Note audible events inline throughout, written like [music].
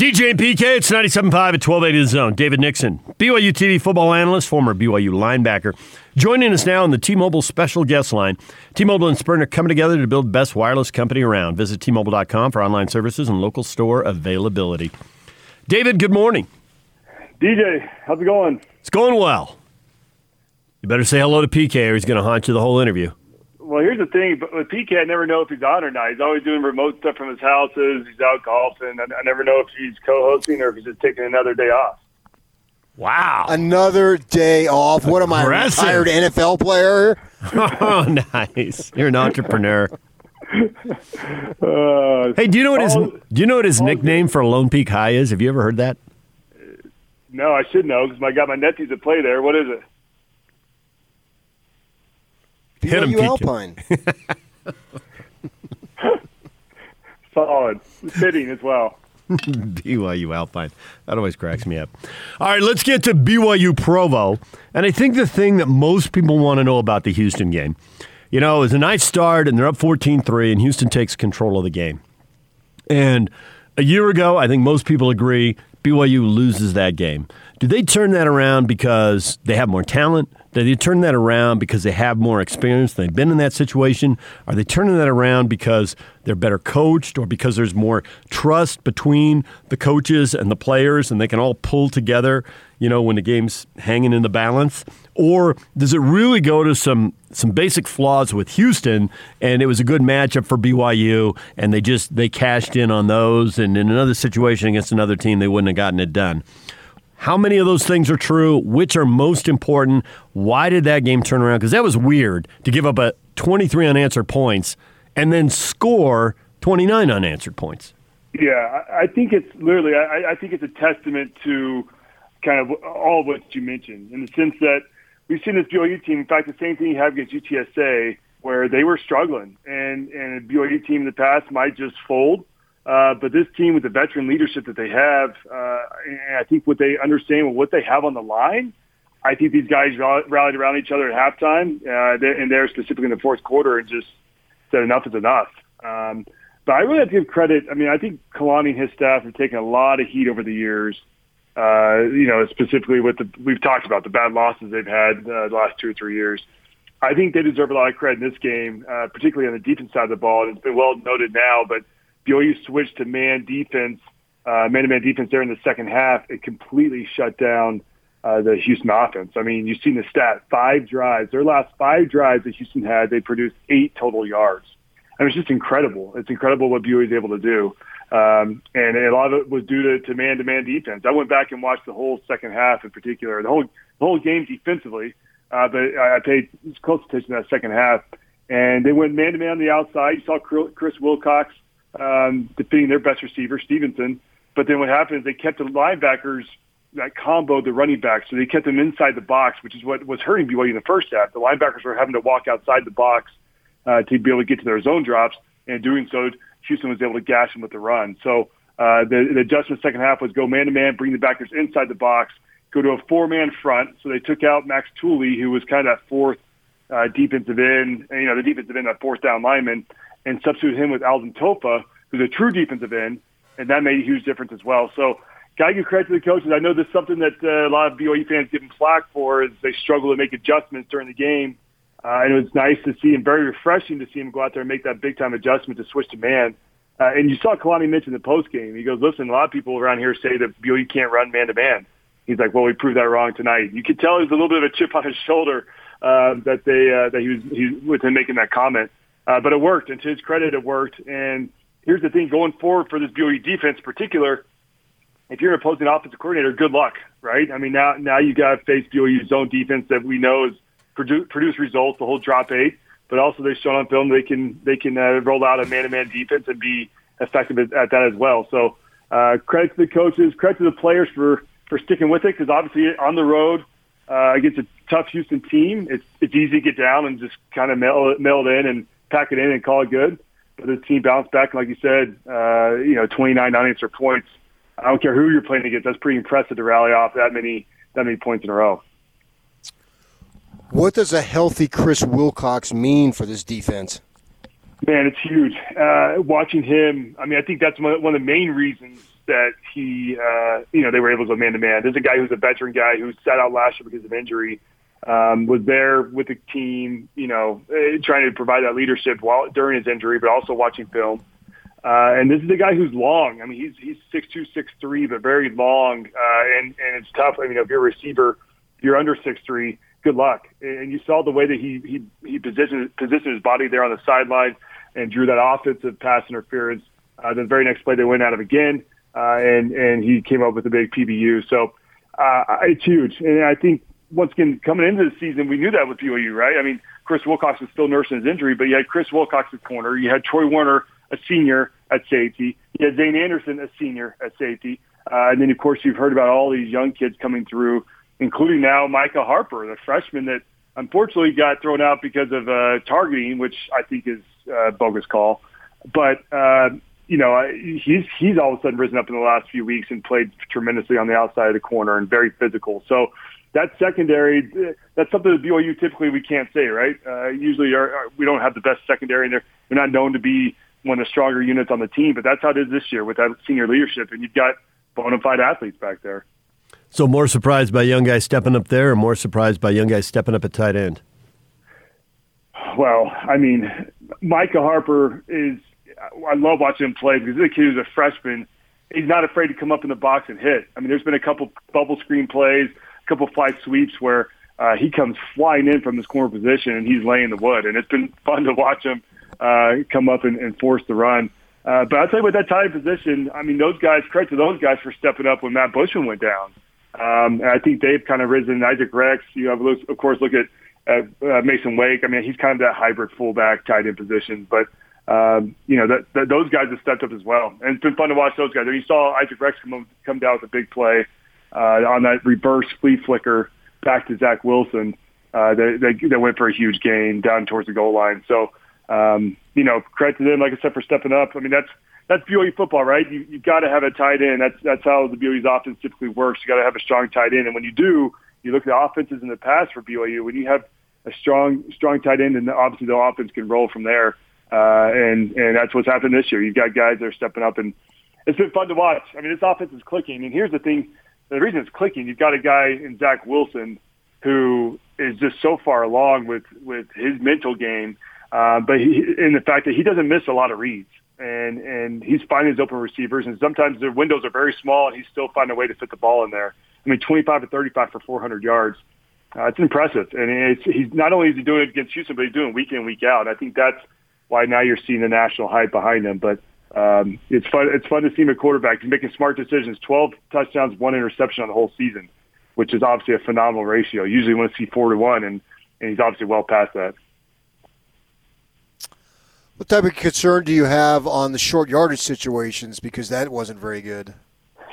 DJ and PK, it's 97.5 at 1280 The Zone. David Nixon, BYU TV football analyst, former BYU linebacker, joining us now on the T-Mobile special guest line. T-Mobile and Sprint are coming together to build the best wireless company around. Visit T-Mobile.com for online services and local store availability. David, good morning. DJ, how's it going? It's going well. You better say hello to PK or he's going to haunt you the whole interview. Well, here's the thing. But with PK, I never know if he's on or not. He's always doing remote stuff from his houses. He's out golfing. I, I never know if he's co-hosting or if he's just taking another day off. Wow. Another day off. What am I, a retired NFL player? [laughs] oh, nice. You're an entrepreneur. Uh, Hey, do you know what his all- do you know what his nickname for Lone Peak High is? Have you ever heard that? no, I should know because I got my nephews that play there. What is it? Hit him, BYU Alpine. [laughs] Solid, fitting as well. [laughs] BYU Alpine. That always cracks me up. All right, let's get to BYU Provo. And I think the thing that most people want to know about the Houston game, you know, it was a nice start and they're up 14 3, and Houston takes control of the game. And a year ago, I think most people agree BYU loses that game. Do they turn that around because they have more talent? Do they turn that around because they have more experience? They've been in that situation. Are they turning that around because they're better coached or because there's more trust between the coaches and the players and they can all pull together, you know, when the game's hanging in the balance? Or does it really go to some some basic flaws with Houston and it was a good matchup for BYU and they just they cashed in on those and in another situation against another team they wouldn't have gotten it done. How many of those things are true? Which are most important? Why did that game turn around? Because that was weird to give up a 23 unanswered points and then score 29 unanswered points. Yeah, I think it's literally. I, I think it's a testament to kind of all of what you mentioned, in the sense that we've seen this BYU team. In fact, the same thing you have against UTSA, where they were struggling, and and a BYU team in the past might just fold. Uh, but this team, with the veteran leadership that they have, uh, and I think what they understand with what they have on the line, I think these guys rallied around each other at halftime, uh, and they're specifically in the fourth quarter, and just said enough is enough. Um, but I really have to give credit. I mean, I think Kalani and his staff have taken a lot of heat over the years. Uh, you know, specifically with the we've talked about the bad losses they've had uh, the last two or three years. I think they deserve a lot of credit in this game, uh, particularly on the defense side of the ball. And it's been well noted now, but BYU switched to man defense, uh, man-to-man defense there in the second half. It completely shut down uh, the Houston offense. I mean, you've seen the stat: five drives. Their last five drives that Houston had, they produced eight total yards. I mean, it's just incredible. It's incredible what BYU is able to do. Um, and a lot of it was due to, to man-to-man defense. I went back and watched the whole second half in particular, the whole the whole game defensively. Uh, but I, paid close attention to that second half, and they went man-to-man on the outside. You saw Chris Wilcox um, defeating their best receiver, Stevenson. But then what happened is they kept the linebackers that combo the running backs, so they kept them inside the box, which is what was hurting BYU in the first half. The linebackers were having to walk outside the box uh, to be able to get to their zone drops, and doing so, Houston was able to gash them with the run. So uh, the, the adjustment second half was go man to man, bring the backers inside the box, go to a four man front. So they took out Max Tooley, who was kind of that fourth uh, defensive end, you know, the defensive end, that fourth down lineman, and substitute him with Alden Tofa, who's a true defensive end, and that made a huge difference as well. So, gotta give credit to the coaches. I know this is something that uh, a lot of BYU fans give them flack for, is they struggle to make adjustments during the game. Uh, and it was nice to see and very refreshing to see him go out there and make that big time adjustment to switch to man. Uh, and you saw Kalani mention the post game. He goes, "Listen, a lot of people around here say that BYU can't run man to man." He's like, "Well, we proved that wrong tonight." You could tell there's a little bit of a chip on his shoulder uh, that they uh, that he was he with him making that comment. Uh, but it worked, and to his credit, it worked. And here's the thing: going forward for this BYU defense, in particular, if you're an opposing offensive coordinator, good luck, right? I mean, now now you got to face BYU's zone defense that we know is produce, produce results, the whole drop eight, but also they've shown on film they can they can uh, roll out a man-to-man defense and be effective at, at that as well. So uh, credit to the coaches, credit to the players for for sticking with it because obviously on the road uh, against a tough Houston team, it's it's easy to get down and just kind of mail, mail it in and pack it in and call it good. But the team bounced back, like you said, uh, you know, 29 unanswered points. I don't care who you're playing against. That's pretty impressive to rally off that many that many points in a row. What does a healthy Chris Wilcox mean for this defense? Man, it's huge. Uh, watching him, I mean, I think that's one of the main reasons that he, uh, you know, they were able to go man to man. There's a guy who's a veteran guy who sat out last year because of injury, um, was there with the team, you know, eh, trying to provide that leadership while during his injury, but also watching film. Uh, and this is a guy who's long. I mean, he's he's six two, six three, but very long, uh, and and it's tough. I mean, if you're a receiver, you're under six three, good luck. And you saw the way that he he he positioned positioned his body there on the sideline and drew that offensive pass interference. Uh, the very next play they went out of again, uh, and and he came up with a big PBU. So uh, it's huge, and I think once again coming into the season, we knew that with BYU, right? I mean, Chris Wilcox was still nursing his injury, but you had Chris Wilcox at corner, you had Troy Warner, a senior at safety, you had Zayne Anderson, a senior at safety, uh, and then of course you've heard about all these young kids coming through, including now Micah Harper, the freshman that unfortunately got thrown out because of uh, targeting, which I think is uh, bogus call. But uh, you know, he's he's all of a sudden risen up in the last few weeks and played tremendously on the outside of the corner and very physical. So that secondary, that's something that BYU typically we can't say, right? Uh, usually our, our, we don't have the best secondary, and they're, they're not known to be one of the stronger units on the team. But that's how it is this year with that senior leadership, and you've got bona fide athletes back there. So more surprised by young guys stepping up there, or more surprised by young guys stepping up at tight end? Well, I mean, Micah Harper is. I love watching him play because a kid who's a freshman. He's not afraid to come up in the box and hit. I mean, there's been a couple bubble screen plays a couple fly sweeps where uh, he comes flying in from his corner position and he's laying the wood. And it's been [laughs] fun to watch him uh, come up and, and force the run. Uh, but I'll tell you what, that tight end position, I mean, those guys, credit to those guys for stepping up when Matt Bushman went down. Um, and I think they've kind of risen. Isaac Rex, you know, of course, look at uh, uh, Mason Wake. I mean, he's kind of that hybrid fullback tight end position. But, um, you know, that, that those guys have stepped up as well. And it's been fun to watch those guys. And you saw Isaac Rex come, come down with a big play uh, on that reverse flea flicker back to Zach Wilson. Uh, they, they, they went for a huge gain down towards the goal line. So, um, you know, credit to them, like I said, for stepping up. I mean, that's that's BYU football, right? You you got to have a tight end. That's that's how the BYU's offense typically works. You got to have a strong tight end, and when you do, you look at the offenses in the past for BYU. When you have a strong strong tight end, and obviously the offense can roll from there. Uh, and and that's what's happened this year. You've got guys that are stepping up, and it's been fun to watch. I mean, this offense is clicking. And here's the thing: the reason it's clicking, you've got a guy in Zach Wilson who is just so far along with with his mental game, uh, but he, in the fact that he doesn't miss a lot of reads, and and he's finding his open receivers, and sometimes the windows are very small, and he's still finding a way to fit the ball in there. I mean, 25 to 35 for 400 yards. Uh, it's impressive, and it's, he's not only is he doing it against Houston, but he's doing it week in week out. I think that's why now you're seeing the national hype behind him. But um, it's fun. It's fun to see him a quarterback. He's making smart decisions. Twelve touchdowns, one interception on the whole season, which is obviously a phenomenal ratio. Usually, you want to see four to one, and and he's obviously well past that. What type of concern do you have on the short yardage situations? Because that wasn't very good.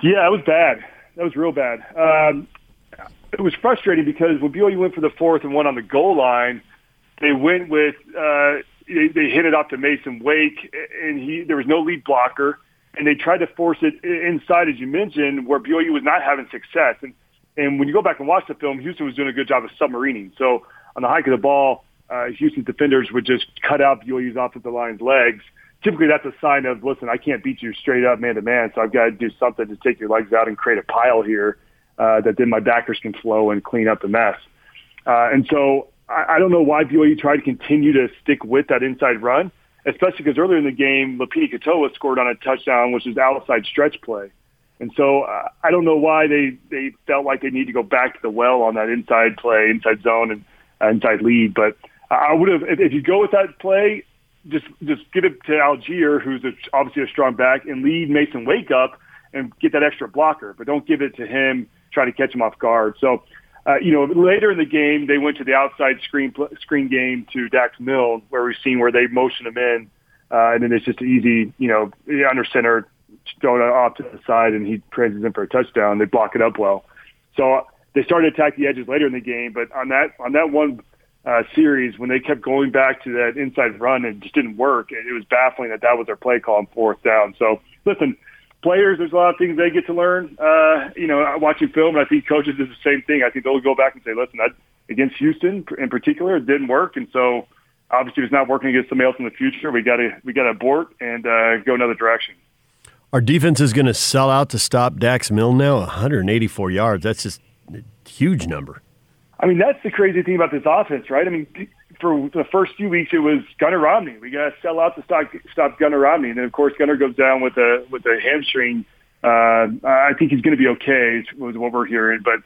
Yeah, it was bad. That was real bad. Um, it was frustrating because when BYU went for the fourth and one on the goal line, they went with. Uh, they, they hit it off to Mason Wake, and he there was no lead blocker, and they tried to force it inside, as you mentioned, where BYU was not having success. And and when you go back and watch the film, Houston was doing a good job of submarining. So on the hike of the ball, uh, Houston's defenders would just cut out BYU's offensive line's legs. Typically, that's a sign of listen, I can't beat you straight up man to man, so I've got to do something to take your legs out and create a pile here uh, that then my backers can flow and clean up the mess. Uh, and so I, I don't know why BYU tried to continue to stick with that inside run, especially because earlier in the game, Lopini Katoa scored on a touchdown, which is outside stretch play. And so uh, I don't know why they, they felt like they need to go back to the well on that inside play, inside zone, and uh, inside lead. But I would have, if, if you go with that play, just just give it to Allgeier, who's a, obviously a strong back, and lead Mason Wake up and get that extra blocker. But don't give it to him, try to catch him off guard. So uh, you know, later in the game, they went to the outside screen screen game to Dax Milne, where we've seen where they motion him in, uh, and then it's just easy, you know, the under center, it off to the side, and he transitions in for a touchdown. They block it up well. So uh, they started to attack the edges later in the game, but on that on that one uh, series, when they kept going back to that inside run and just didn't work, it, was baffling that that was their play call on fourth down. So listen, players, there's a lot of things they get to learn. Uh, you know, watching film, and I think coaches do the same thing. I think they'll go back and say, listen, that against Houston in particular, it didn't work, and so obviously, if it's not working against somebody else in the future, we got to we got to abort and uh, go another direction. Our defense is going to sell out to stop Dax Milne now, 184 yards. That's just a huge number. I mean, that's the crazy thing about this offense, right? I mean, for the first few weeks, it was Gunnar Romney. We got to sell out to stop stop Gunnar Romney, and then of course Gunnar goes down with a with a hamstring. Uh, I think he's going to be okay. Was what we're hearing, but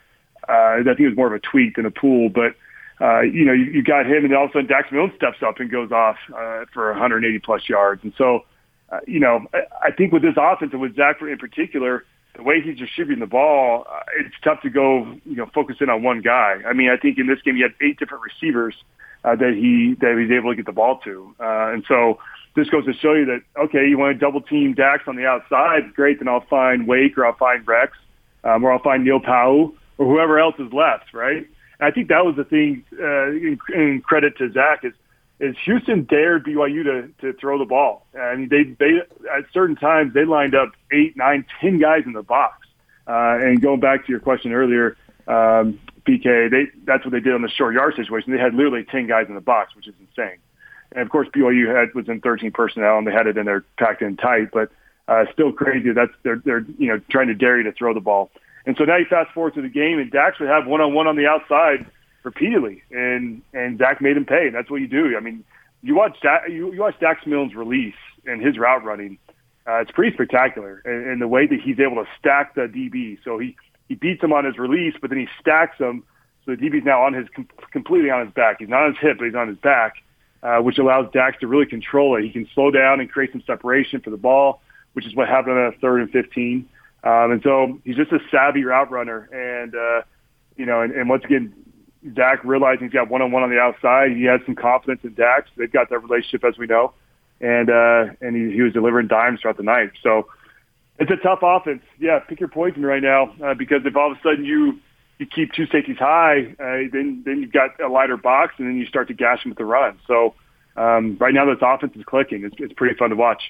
uh, I think it was more of a tweak than a pull. But uh, you know, you, you got him, and then all of a sudden Dax Milne steps up and goes off uh, for 180 plus yards, and so uh, you know, I, I think with this offense and with Zach in particular, the way he's distributing the ball, uh, it's tough to go, you know, focus in on one guy. I mean, I think in this game he had eight different receivers uh, that he that he's able to get the ball to, uh, and so this goes to show you that okay, you want to double team Dax on the outside, great. Then I'll find Wake or I'll find Rex, um, or I'll find Neil Pau'u or whoever else is left, right? And I think that was the thing. Uh, in, in credit to Zach is is Houston dared BYU to, to throw the ball, and they they at certain times they lined up eight, nine, ten guys in the box. Uh, and going back to your question earlier, um, PK, they that's what they did on the short yard situation. They had literally ten guys in the box, which is insane. And of course, BYU had was in 13 personnel, and they had it in there packed in tight, but uh, still crazy. That's they're they're you know trying to dare you to throw the ball. And so now you fast forward to the game, and Dax would have one on one on the outside repeatedly, and and Zach made him pay. And that's what you do. I mean, you watch Dak, you, you watch Dax Milne's release and his route running. Uh, it's pretty spectacular, and, and the way that he's able to stack the DB. So he he beats him on his release, but then he stacks him. So the DB's now on his com- completely on his back. He's not on his hip, but he's on his back, uh, which allows Dax to really control it. He can slow down and create some separation for the ball, which is what happened on a third and fifteen. Um, and so he's just a savvy route runner, and uh, you know, and, and once again, Zach realizing he's got one on one on the outside. He has some confidence in Dax. They've got that relationship as we know. And uh and he, he was delivering dimes throughout the night. So it's a tough offense. Yeah, pick your poison right now, uh, because if all of a sudden you you keep two safeties high, uh, then then you've got a lighter box, and then you start to gash them with the run. So um, right now, this offense is clicking. It's, it's pretty fun to watch.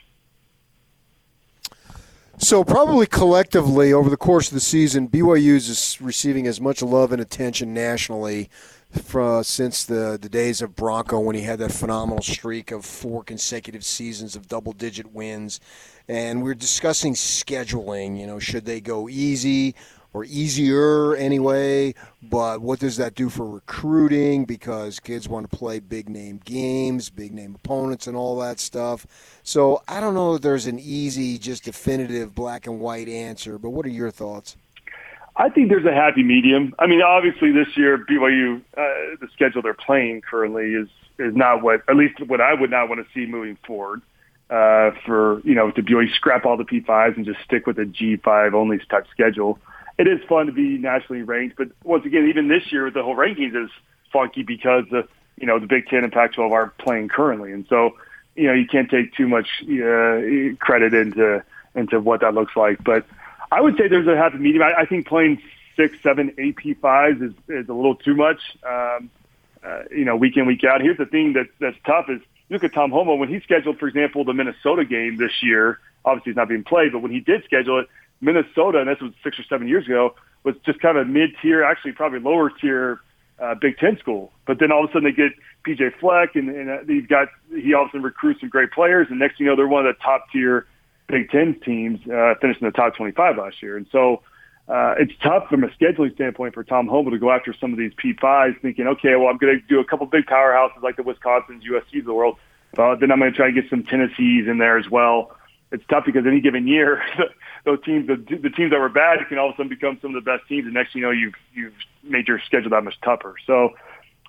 So probably collectively over the course of the season, BYU is receiving as much love and attention nationally for, since the, the days of Bronco when he had that phenomenal streak of four consecutive seasons of double digit wins. And we're discussing scheduling. You know, should they go easy or easier anyway. But what does that do for recruiting? Because kids want to play big name games, big name opponents, and all that stuff. So I don't know if there's an easy, just definitive black and white answer. But what are your thoughts? I think there's a happy medium. I mean, obviously this year BYU, uh, the schedule they're playing currently is is not what, at least what I would not want to see moving forward. Uh, for you know, to BYU scrap all the P5s and just stick with a G5 only type schedule it is fun to be nationally ranked. But once again, even this year, the whole rankings is funky because the you know the Big Ten and Pac-12 are playing currently, and so you know you can't take too much uh, credit into into what that looks like. But I would say there's a happy medium. I, I think playing six, seven, eight P5s is is a little too much. Um, uh, you know, week in week out. Here's the thing that that's tough is look at Tom Holmoe when he scheduled, for example, the Minnesota game this year. Obviously, it's not being played, but when he did schedule it, Minnesota, and this was six or seven years ago, was just kind of a mid-tier, actually probably lower tier uh, Big Ten school. But then all of a sudden they get PJ Fleck, and, and uh, you've got he also recruits some great players, and next thing you know they're one of the top tier Big Ten teams, uh, finished in the top 25 last year. And so uh, it's tough from a scheduling standpoint for Tom Holmoe to go after some of these P5s, thinking, okay, well I'm going to do a couple big powerhouses like the Wisconsin's, USC's of the world. Uh, then I'm going to try to get some Tennessees in there as well. It's tough because any given year, [laughs] those teams, the, the teams that were bad, can all of a sudden become some of the best teams. And next, you know, you've you've made your schedule that much tougher. So,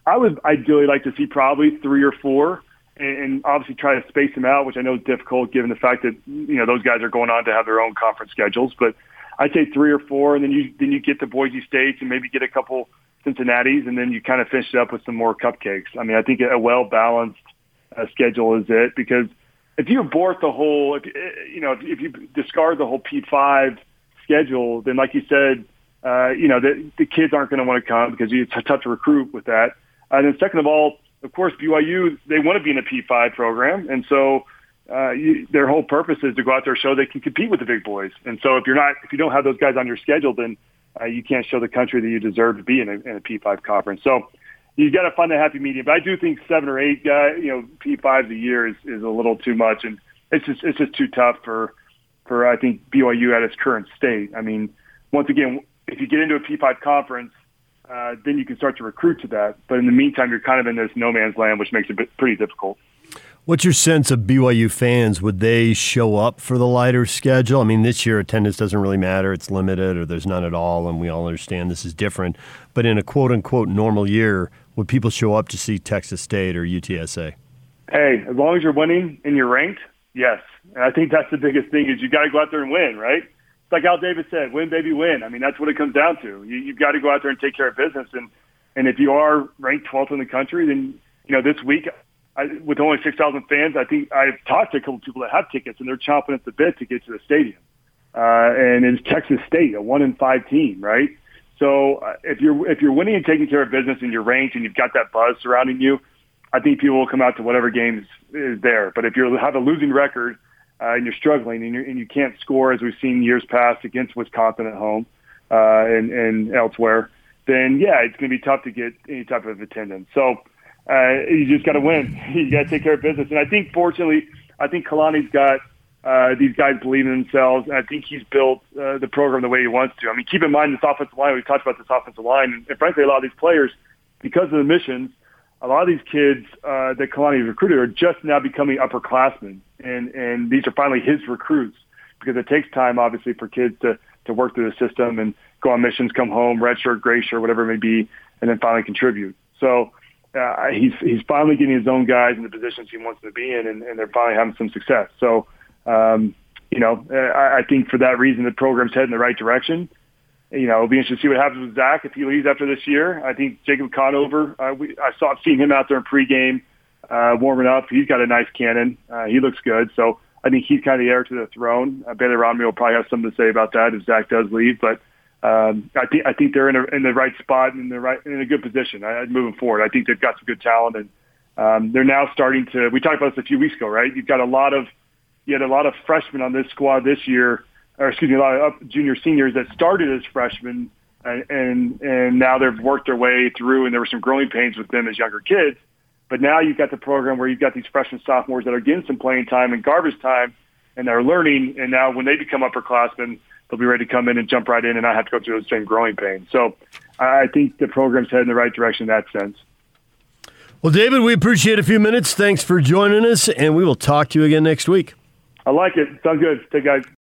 I would ideally like to see probably three or four, and, and obviously try to space them out, which I know is difficult given the fact that you know those guys are going on to have their own conference schedules. But I'd say three or four, and then you then you get to Boise State and maybe get a couple Cincinnati's, and then you kind of finish it up with some more cupcakes. I mean, I think a well balanced uh, schedule is it because if you abort the whole, if, you know, if, you discard the whole P5 schedule, then like you said, uh, you know, the, the kids aren't going to want to come because it's tough to recruit with that. And then second of all, of course, BYU, they want to be in a P5 program. And so uh, you, their whole purpose is to go out there and show they can compete with the big boys. And so if you're not, if you don't have those guys on your schedule, then uh, you can't show the country that you deserve to be in a, in a P5 conference. So you got to find a happy medium. But I do think seven or eight guy, you know, P fives a year is, is a little too much, and it's just it's just too tough for for I think BYU at its current state. I mean, once again, if you get into a P5 conference, uh, then you can start to recruit to that. But in the meantime, you're kind of in this no man's land, which makes it pretty difficult. What's your sense of BYU fans? Would they show up for the lighter schedule? I mean, this year attendance doesn't really matter. It's limited or there's none at all, and we all understand this is different. But in a quote unquote normal year, would people show up to see Texas State or UTSA? Hey, as long as you're winning and you're ranked, yes. And I think that's the biggest thing is you got to go out there and win, right? It's like Al Davis said, win, baby, win. I mean, that's what it comes down to. You, you've got to go out there and take care of business. And, and if you are ranked 12th in the country, then, you know, this week – I, with only 6,000 fans, I think I've talked to a couple of people that have tickets, and they're chomping at the bit to get to the stadium. Uh, and it's Texas State, a one in five team, right? So uh, if you're if you're winning and taking care of business and you're ranked and you've got that buzz surrounding you, I think people will come out to whatever games is there. But if you have a losing record uh, and you're struggling and, you're, and you can't score, as we've seen years past against Wisconsin at home uh, and, and elsewhere, then yeah, it's going to be tough to get any type of attendance. So uh, you just got to win. [laughs] you got to take care of business. And I think, fortunately, I think Kalani's got uh, these guys believe in themselves, and I think he's built uh, the program the way he wants to. I mean, keep in mind this offensive line. We've talked about this offensive line, and, and frankly, a lot of these players, because of the missions, a lot of these kids uh, that Kalani recruited are just now becoming upperclassmen, and and these are finally his recruits because it takes time, obviously, for kids to to work through the system and go on missions, come home, red shirt, gray shirt, whatever it may be, and then finally contribute. So uh, he's he's finally getting his own guys in the positions he wants them to be in, and, and they're finally having some success. So, um, you know, I, I think for that reason, the program's heading in the right direction. You know, it'll be interesting to see what happens with Zach if he leaves after this year. I think Jacob Conover, uh, we, I saw seen him out there in pregame uh, warming up. He's got a nice cannon. Uh, he looks good. So I think he's kind of the heir to the throne. Uh, Baylor Romney will probably have something to say about that if Zach does leave, but um, I think I think they're in, a, in the right spot and in the right in a good position. I, moving forward, I think they've got some good talent, and um, they're now starting to. We talked about this a few weeks ago, right? You've got a lot of you had a lot of freshmen on this squad this year, or excuse me, a lot of junior seniors that started as freshmen, and and, now they've worked their way through, and there were some growing pains with them as younger kids. But now you've got the program where you've got these freshmen, sophomores that are getting some playing time and garbage time, and they're learning. And now when they become upperclassmen they'll be ready to come in and jump right in and not have to go through those same growing pains. So I think the program's heading in the right direction in that sense. Well, David, we appreciate a few minutes. Thanks for joining us, and we will talk to you again next week. I like it. Sounds good. Take guys.